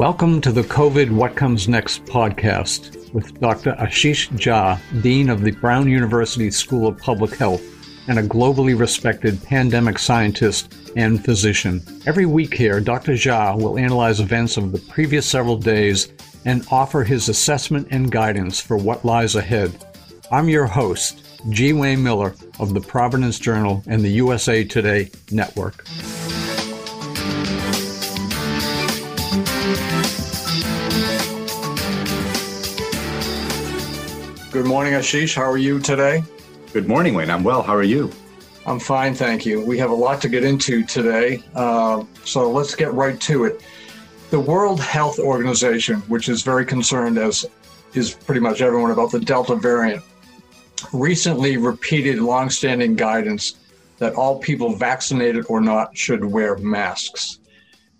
Welcome to the COVID What Comes Next podcast with Dr. Ashish Jha, Dean of the Brown University School of Public Health and a globally respected pandemic scientist and physician. Every week here, Dr. Jha will analyze events of the previous several days and offer his assessment and guidance for what lies ahead. I'm your host, G. Wayne Miller of the Providence Journal and the USA Today Network. Good morning, Ashish. How are you today? Good morning, Wayne. I'm well. How are you? I'm fine, thank you. We have a lot to get into today, uh, so let's get right to it. The World Health Organization, which is very concerned, as is pretty much everyone, about the Delta variant, recently repeated longstanding guidance that all people vaccinated or not should wear masks.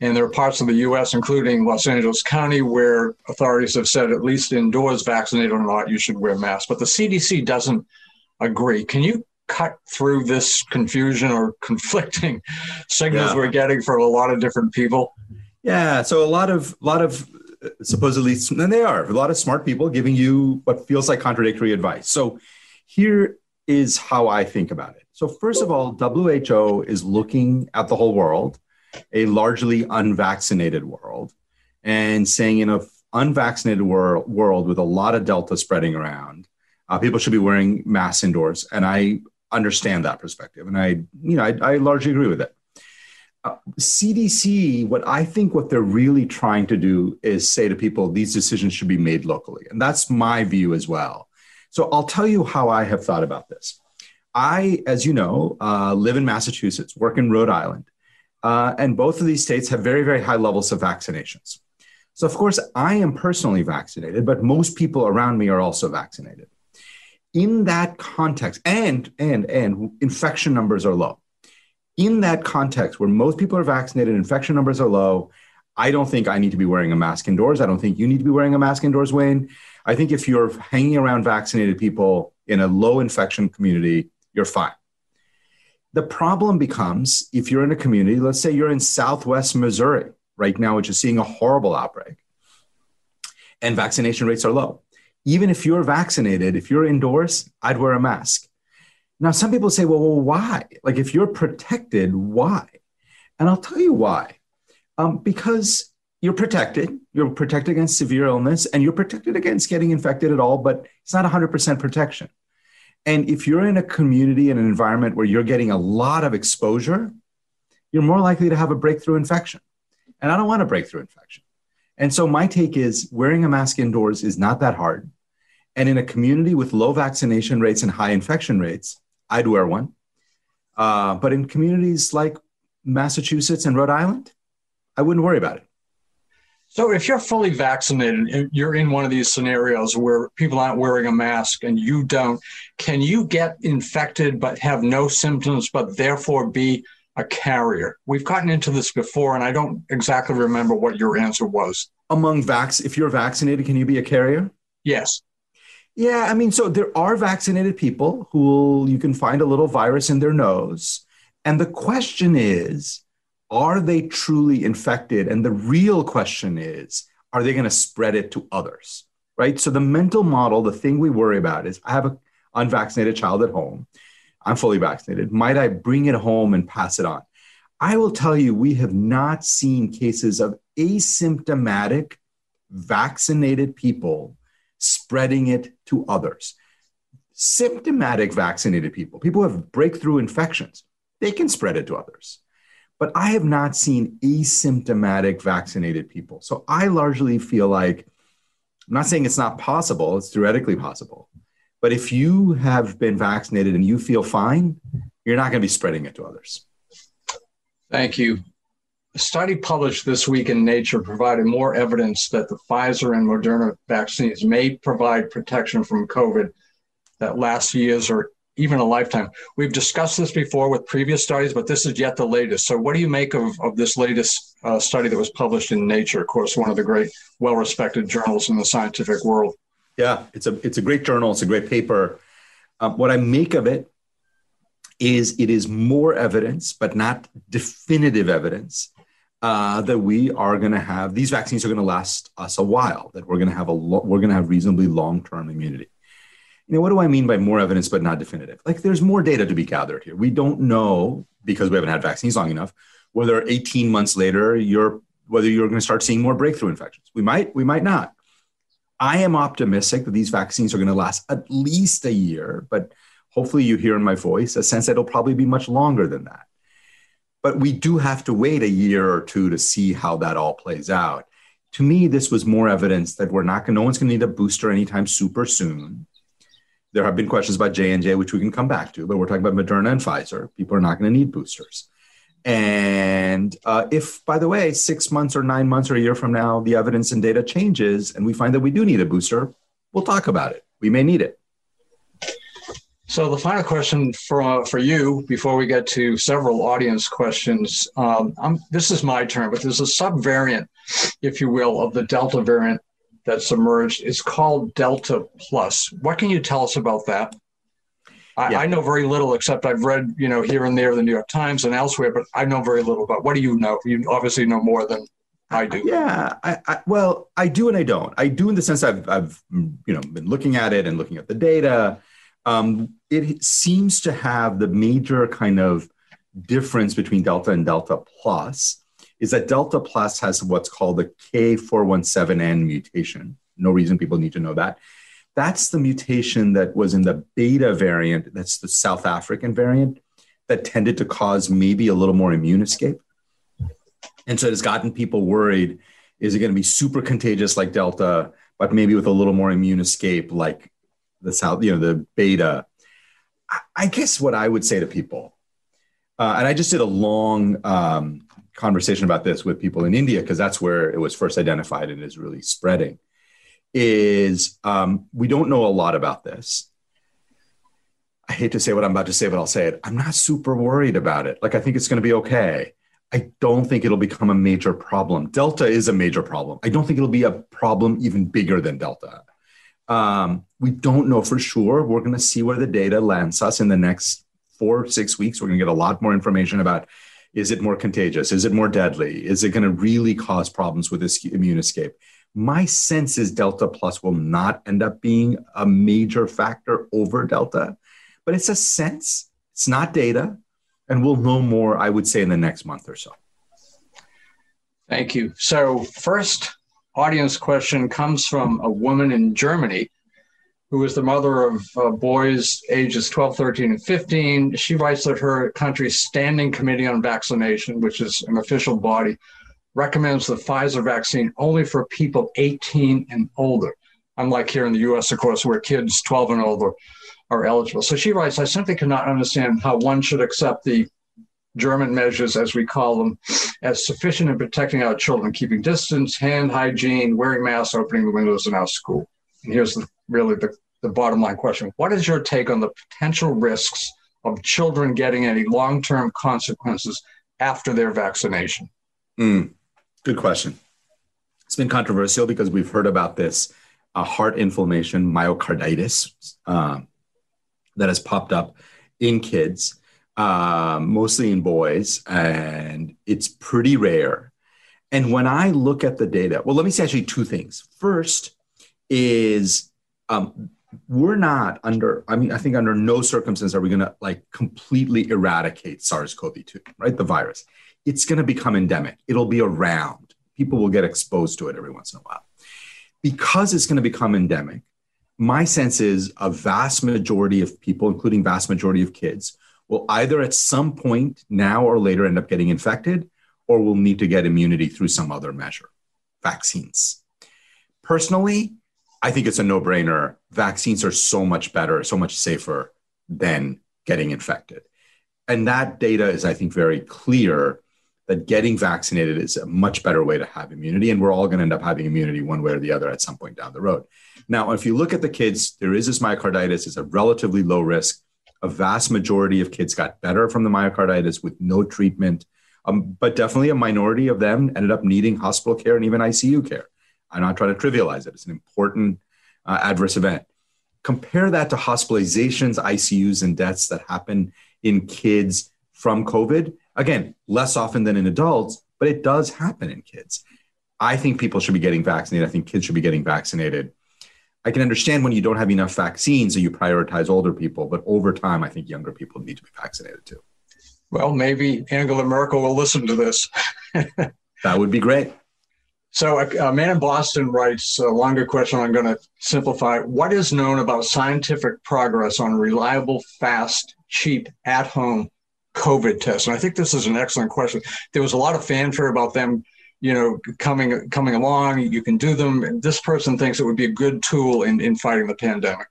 And there are parts of the US, including Los Angeles County, where authorities have said, at least indoors, vaccinated or not, you should wear masks. But the CDC doesn't agree. Can you cut through this confusion or conflicting signals yeah. we're getting from a lot of different people? Yeah, so a lot of a lot of supposedly, and they are a lot of smart people giving you what feels like contradictory advice. So here is how I think about it. So first of all, WHO is looking at the whole world, a largely unvaccinated world, and saying in a unvaccinated world, world with a lot of delta spreading around, uh, people should be wearing masks indoors. And I understand that perspective, and I, you know, I, I largely agree with it. Uh, CDC, what I think what they're really trying to do is say to people, these decisions should be made locally. And that's my view as well. So I'll tell you how I have thought about this. I, as you know, uh, live in Massachusetts, work in Rhode Island, uh, and both of these states have very, very high levels of vaccinations. So, of course, I am personally vaccinated, but most people around me are also vaccinated. In that context, and and and infection numbers are low in that context where most people are vaccinated, infection numbers are low, I don't think I need to be wearing a mask indoors. I don't think you need to be wearing a mask indoors, Wayne. I think if you're hanging around vaccinated people in a low infection community, you're fine. The problem becomes if you're in a community, let's say you're in Southwest Missouri right now, which is seeing a horrible outbreak, and vaccination rates are low. Even if you're vaccinated, if you're indoors, I'd wear a mask. Now, some people say, well, well, why? Like, if you're protected, why? And I'll tell you why. Um, because you're protected, you're protected against severe illness, and you're protected against getting infected at all, but it's not 100% protection. And if you're in a community and an environment where you're getting a lot of exposure, you're more likely to have a breakthrough infection. And I don't want a breakthrough infection. And so my take is wearing a mask indoors is not that hard. And in a community with low vaccination rates and high infection rates, I'd wear one. Uh, but in communities like Massachusetts and Rhode Island, I wouldn't worry about it. So, if you're fully vaccinated, you're in one of these scenarios where people aren't wearing a mask and you don't, can you get infected but have no symptoms, but therefore be a carrier? We've gotten into this before, and I don't exactly remember what your answer was. Among vax, if you're vaccinated, can you be a carrier? Yes. Yeah, I mean, so there are vaccinated people who you can find a little virus in their nose. And the question is, are they truly infected? And the real question is, are they going to spread it to others? Right. So the mental model, the thing we worry about is I have an unvaccinated child at home. I'm fully vaccinated. Might I bring it home and pass it on? I will tell you, we have not seen cases of asymptomatic vaccinated people spreading it to others. Symptomatic vaccinated people, people who have breakthrough infections, they can spread it to others. But I have not seen asymptomatic vaccinated people. So I largely feel like, I'm not saying it's not possible, it's theoretically possible. But if you have been vaccinated and you feel fine, you're not going to be spreading it to others. Thank you. A study published this week in Nature provided more evidence that the Pfizer and Moderna vaccines may provide protection from COVID that lasts years or even a lifetime. We've discussed this before with previous studies, but this is yet the latest. So, what do you make of, of this latest uh, study that was published in Nature? Of course, one of the great, well respected journals in the scientific world. Yeah, it's a, it's a great journal, it's a great paper. Um, what I make of it is it is more evidence, but not definitive evidence, uh, that we are going to have these vaccines are going to last us a while. That we're going to have a lo- we're going to have reasonably long term immunity. You know, what do I mean by more evidence but not definitive? Like, there's more data to be gathered here. We don't know because we haven't had vaccines long enough whether 18 months later you're whether you're going to start seeing more breakthrough infections. We might, we might not. I am optimistic that these vaccines are going to last at least a year, but hopefully you hear in my voice a sense that it'll probably be much longer than that. But we do have to wait a year or two to see how that all plays out. To me, this was more evidence that we're not going. No one's going to need a booster anytime super soon. There have been questions about J and J, which we can come back to, but we're talking about Moderna and Pfizer. People are not going to need boosters. And uh, if, by the way, six months or nine months or a year from now, the evidence and data changes and we find that we do need a booster, we'll talk about it. We may need it. So the final question for uh, for you before we get to several audience questions. Um, this is my turn, but there's a subvariant, if you will, of the Delta variant that's emerged. It's called Delta Plus. What can you tell us about that? I, yeah. I, know very little, except I've read, you know, here and there the New York Times and elsewhere, but I know very little about. What do you know? You obviously know more than I do. Yeah, I, I, well, I do and I don't. I do in the sense I've, I've, you know, been looking at it and looking at the data. Um, it seems to have the major kind of difference between Delta and Delta Plus is that Delta Plus has what's called the K417N mutation. No reason people need to know that. That's the mutation that was in the beta variant, that's the South African variant, that tended to cause maybe a little more immune escape. And so it has gotten people worried is it going to be super contagious like Delta, but maybe with a little more immune escape like the South, you know, the beta. I guess what I would say to people, uh, and I just did a long um, conversation about this with people in India because that's where it was first identified and is really spreading. Is um, we don't know a lot about this. I hate to say what I'm about to say, but I'll say it. I'm not super worried about it. Like I think it's going to be okay. I don't think it'll become a major problem. Delta is a major problem. I don't think it'll be a problem even bigger than Delta. Um, we don't know for sure. We're going to see where the data lands us in the next four, six weeks. We're going to get a lot more information about is it more contagious? Is it more deadly? Is it going to really cause problems with this immune escape? My sense is Delta Plus will not end up being a major factor over Delta, but it's a sense. It's not data. And we'll know more, I would say, in the next month or so. Thank you. So, first audience question comes from a woman in Germany who is the mother of uh, boys ages 12, 13, and 15. She writes that her country's Standing Committee on Vaccination, which is an official body, recommends the Pfizer vaccine only for people 18 and older. Unlike here in the US, of course, where kids 12 and older are eligible. So she writes, I simply cannot understand how one should accept the German measures, as we call them, as sufficient in protecting our children, keeping distance, hand hygiene, wearing masks, opening the windows in our school. And here's the, really the, the bottom line question What is your take on the potential risks of children getting any long term consequences after their vaccination? Mm, good question. It's been controversial because we've heard about this uh, heart inflammation, myocarditis, uh, that has popped up in kids um, mostly in boys, and it's pretty rare. And when I look at the data, well, let me say actually two things. First is um, we're not under, I mean, I think under no circumstance are we going to like completely eradicate SARS CoV 2, right? The virus. It's going to become endemic, it'll be around. People will get exposed to it every once in a while. Because it's going to become endemic, my sense is a vast majority of people, including vast majority of kids, will either at some point now or later end up getting infected or will need to get immunity through some other measure vaccines. Personally, I think it's a no brainer. Vaccines are so much better, so much safer than getting infected. And that data is, I think, very clear that getting vaccinated is a much better way to have immunity. And we're all going to end up having immunity one way or the other at some point down the road. Now, if you look at the kids, there is this myocarditis, it's a relatively low risk a vast majority of kids got better from the myocarditis with no treatment. Um, but definitely a minority of them ended up needing hospital care and even ICU care. I'm not trying to trivialize it. It's an important uh, adverse event. Compare that to hospitalizations, ICUs, and deaths that happen in kids from COVID. Again, less often than in adults, but it does happen in kids. I think people should be getting vaccinated. I think kids should be getting vaccinated. I can understand when you don't have enough vaccines, so you prioritize older people, but over time, I think younger people need to be vaccinated too. Well, maybe Angela Merkel will listen to this. that would be great. So, a, a, man in Boston writes a longer question. I'm going to simplify. What is known about scientific progress on reliable, fast, cheap, at home COVID tests? And I think this is an excellent question. There was a lot of fanfare about them, you know, coming coming along. You can do them. This person thinks it would be a good tool in, in fighting the pandemic.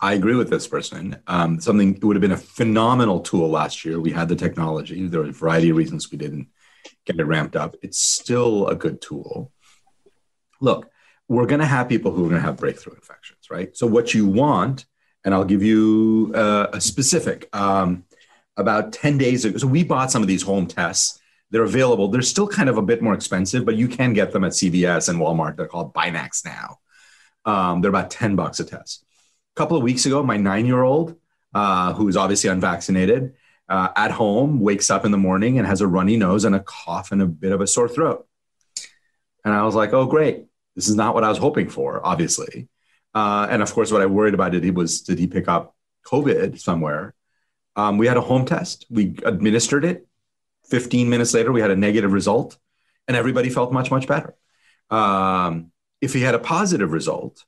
I agree with this person. Um, something would have been a phenomenal tool last year. We had the technology. There were a variety of reasons we didn't get it ramped up. It's still a good tool. Look, we're going to have people who are going to have breakthrough infections, right? So, what you want, and I'll give you uh, a specific. Um, about 10 days ago, so we bought some of these home tests. They're available. They're still kind of a bit more expensive, but you can get them at CVS and Walmart. They're called BinaxNOW. Um, they're about 10 bucks a test. A couple of weeks ago, my nine year old, uh, who is obviously unvaccinated, uh, at home, wakes up in the morning and has a runny nose and a cough and a bit of a sore throat. And I was like, oh, great. This is not what I was hoping for, obviously. Uh, and of course, what I worried about it was did he pick up COVID somewhere? Um, we had a home test. We administered it. 15 minutes later, we had a negative result, and everybody felt much, much better. Um, if he had a positive result,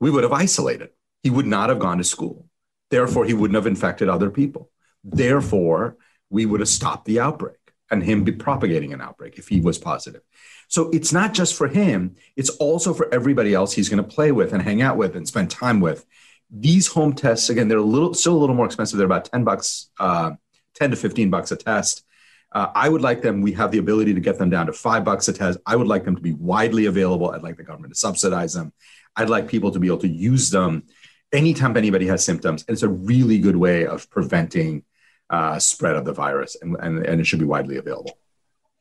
we would have isolated. He would not have gone to school. Therefore, he wouldn't have infected other people. Therefore, we would have stopped the outbreak and him be propagating an outbreak if he was positive. So it's not just for him, it's also for everybody else he's going to play with and hang out with and spend time with. These home tests, again, they're a little still a little more expensive. They're about 10 bucks, uh, 10 to 15 bucks a test. Uh, I would like them, we have the ability to get them down to five bucks a test. I would like them to be widely available. I'd like the government to subsidize them. I'd like people to be able to use them anytime anybody has symptoms. And it's a really good way of preventing uh, spread of the virus, and, and, and it should be widely available.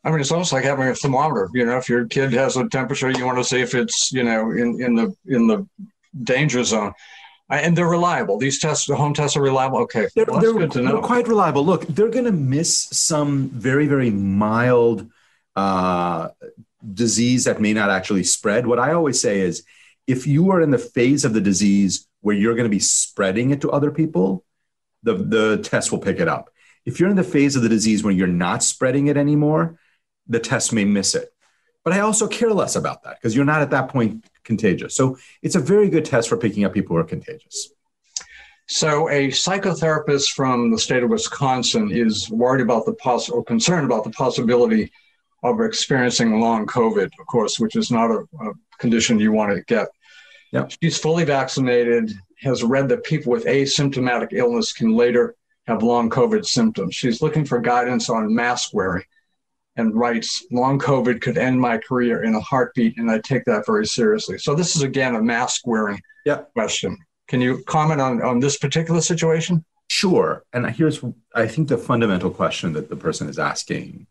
I mean, it's almost like having a thermometer. You know, if your kid has a temperature, you want to see if it's you know in, in the in the danger zone. And they're reliable. These tests, the home tests are reliable. Okay, they're, well, they're, they're quite reliable. Look, they're going to miss some very, very mild uh, disease that may not actually spread. What I always say is, if you are in the phase of the disease where you're going to be spreading it to other people, the, the test will pick it up. If you're in the phase of the disease where you're not spreading it anymore, the test may miss it. But I also care less about that because you're not at that point contagious. So it's a very good test for picking up people who are contagious. So a psychotherapist from the state of Wisconsin is worried about the possible, or concerned about the possibility of experiencing long COVID, of course, which is not a, a condition you want to get. Yep. She's fully vaccinated has read that people with asymptomatic illness can later have long COVID symptoms. She's looking for guidance on mask wearing and writes, Long COVID could end my career in a heartbeat, and I take that very seriously. So, this is again a mask wearing yep. question. Can you comment on, on this particular situation? Sure. And here's, I think, the fundamental question that the person is asking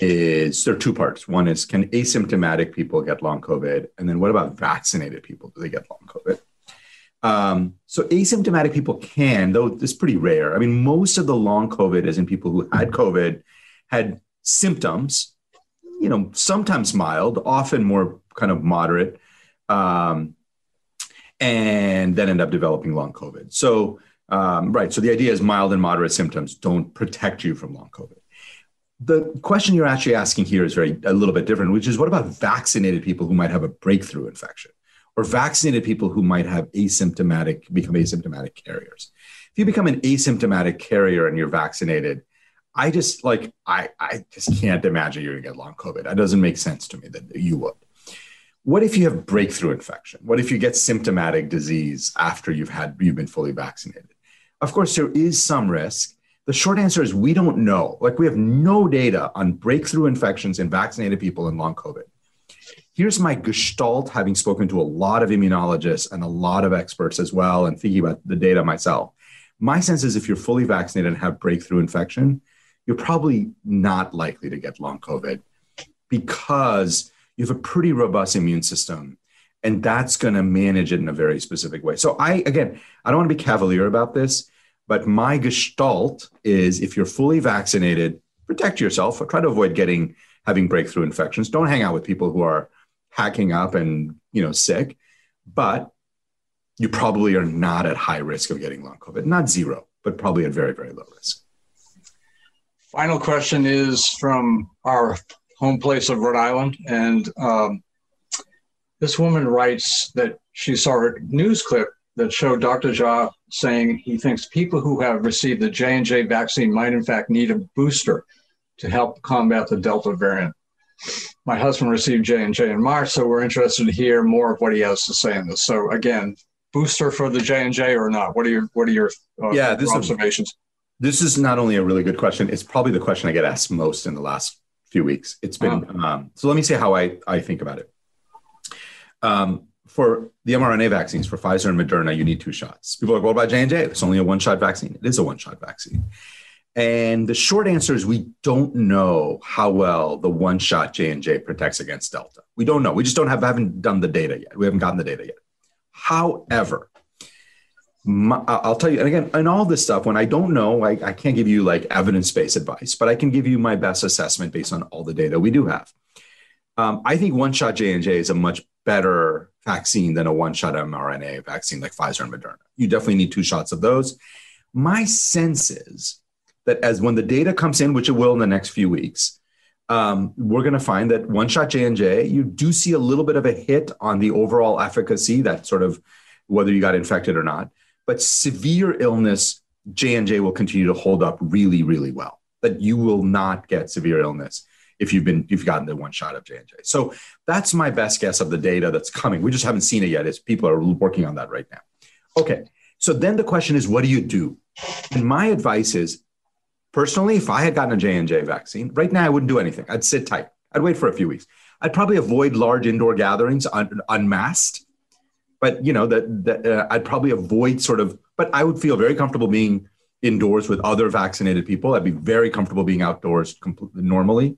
is there are two parts. One is, can asymptomatic people get long COVID? And then what about vaccinated people? Do they get long COVID? Um, so asymptomatic people can, though it's pretty rare. I mean, most of the long COVID is in people who had COVID, had symptoms, you know, sometimes mild, often more kind of moderate, um, and then end up developing long COVID. So, um, right. So the idea is mild and moderate symptoms don't protect you from long COVID. The question you're actually asking here is very a little bit different, which is what about vaccinated people who might have a breakthrough infection? or vaccinated people who might have asymptomatic, become asymptomatic carriers. If you become an asymptomatic carrier and you're vaccinated, I just like, I, I just can't imagine you're gonna get long COVID. That doesn't make sense to me that you would. What if you have breakthrough infection? What if you get symptomatic disease after you've had, you've been fully vaccinated? Of course, there is some risk. The short answer is we don't know. Like we have no data on breakthrough infections in vaccinated people and long COVID here's my gestalt, having spoken to a lot of immunologists and a lot of experts as well, and thinking about the data myself. My sense is if you're fully vaccinated and have breakthrough infection, you're probably not likely to get long COVID because you have a pretty robust immune system and that's going to manage it in a very specific way. So I again, I don't want to be cavalier about this, but my gestalt is if you're fully vaccinated, protect yourself, try to avoid getting having breakthrough infections. Don't hang out with people who are hacking up and you know sick, but you probably are not at high risk of getting long COVID. Not zero, but probably at very very low risk. Final question is from our home place of Rhode Island, and um, this woman writes that she saw a news clip that showed Dr. Jha saying he thinks people who have received the J and J vaccine might in fact need a booster to help combat the Delta variant. My husband received J and J in March, so we're interested to hear more of what he has to say on this. So again, booster for the J and J or not? What are your what are your uh, yeah this observations? Is, this is not only a really good question; it's probably the question I get asked most in the last few weeks. It's been uh-huh. um, so. Let me say how I I think about it. Um, for the mRNA vaccines for Pfizer and Moderna, you need two shots. People are like, what about J and J? It's only a one shot vaccine. It is a one shot vaccine. And the short answer is we don't know how well the one shot J and J protects against Delta. We don't know. We just don't have haven't done the data yet. We haven't gotten the data yet. However, my, I'll tell you, and again, in all this stuff, when I don't know, I, I can't give you like evidence based advice, but I can give you my best assessment based on all the data we do have. Um, I think one shot J and J is a much better vaccine than a one shot mRNA vaccine like Pfizer and Moderna. You definitely need two shots of those. My sense is that as when the data comes in, which it will in the next few weeks, um, we're going to find that one shot J and J, you do see a little bit of a hit on the overall efficacy, that sort of whether you got infected or not. But severe illness, J and J will continue to hold up really, really well. That you will not get severe illness if you've been you've gotten the one shot of J and J. So that's my best guess of the data that's coming. We just haven't seen it yet. As people are working on that right now. Okay, so then the question is, what do you do? And my advice is, personally, if I had gotten a J and J vaccine right now, I wouldn't do anything. I'd sit tight. I'd wait for a few weeks. I'd probably avoid large indoor gatherings un- unmasked. But you know that, that uh, I'd probably avoid sort of. But I would feel very comfortable being indoors with other vaccinated people. I'd be very comfortable being outdoors completely normally.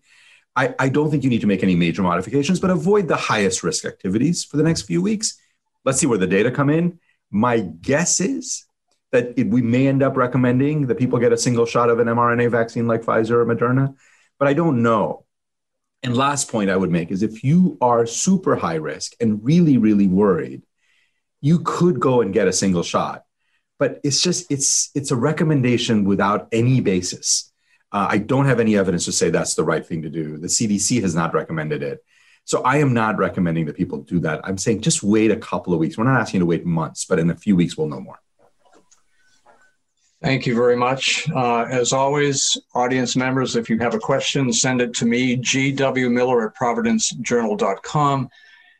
I, I don't think you need to make any major modifications, but avoid the highest risk activities for the next few weeks. Let's see where the data come in. My guess is that it, we may end up recommending that people get a single shot of an mRNA vaccine like Pfizer or Moderna, but I don't know. And last point I would make is if you are super high risk and really, really worried, you could go and get a single shot. But it's just it's it's a recommendation without any basis. Uh, I don't have any evidence to say that's the right thing to do. The CDC has not recommended it. So I am not recommending that people do that. I'm saying just wait a couple of weeks. We're not asking you to wait months, but in a few weeks, we'll know more. Thank you very much. Uh, as always, audience members, if you have a question, send it to me, gwmiller at providencejournal.com,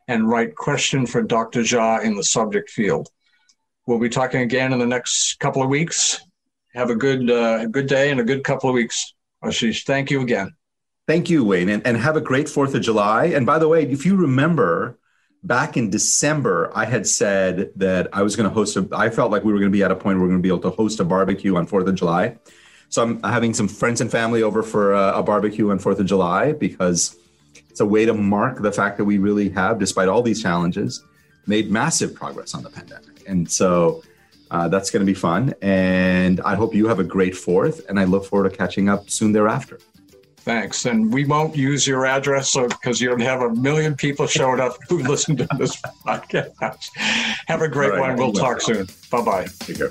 and write question for Dr. Jha in the subject field. We'll be talking again in the next couple of weeks have a good uh, good day and a good couple of weeks. Ashish, thank you again. Thank you, Wayne, and, and have a great 4th of July. And by the way, if you remember, back in December, I had said that I was going to host a, I felt like we were going to be at a point where we are going to be able to host a barbecue on 4th of July. So I'm having some friends and family over for a, a barbecue on 4th of July because it's a way to mark the fact that we really have, despite all these challenges, made massive progress on the pandemic. And so uh, that's going to be fun. And I hope you have a great fourth. And I look forward to catching up soon thereafter. Thanks. And we won't use your address so because you'll have a million people showing up who listen to this podcast. Have a great right, one. We'll talk soon. Bye bye. Take care.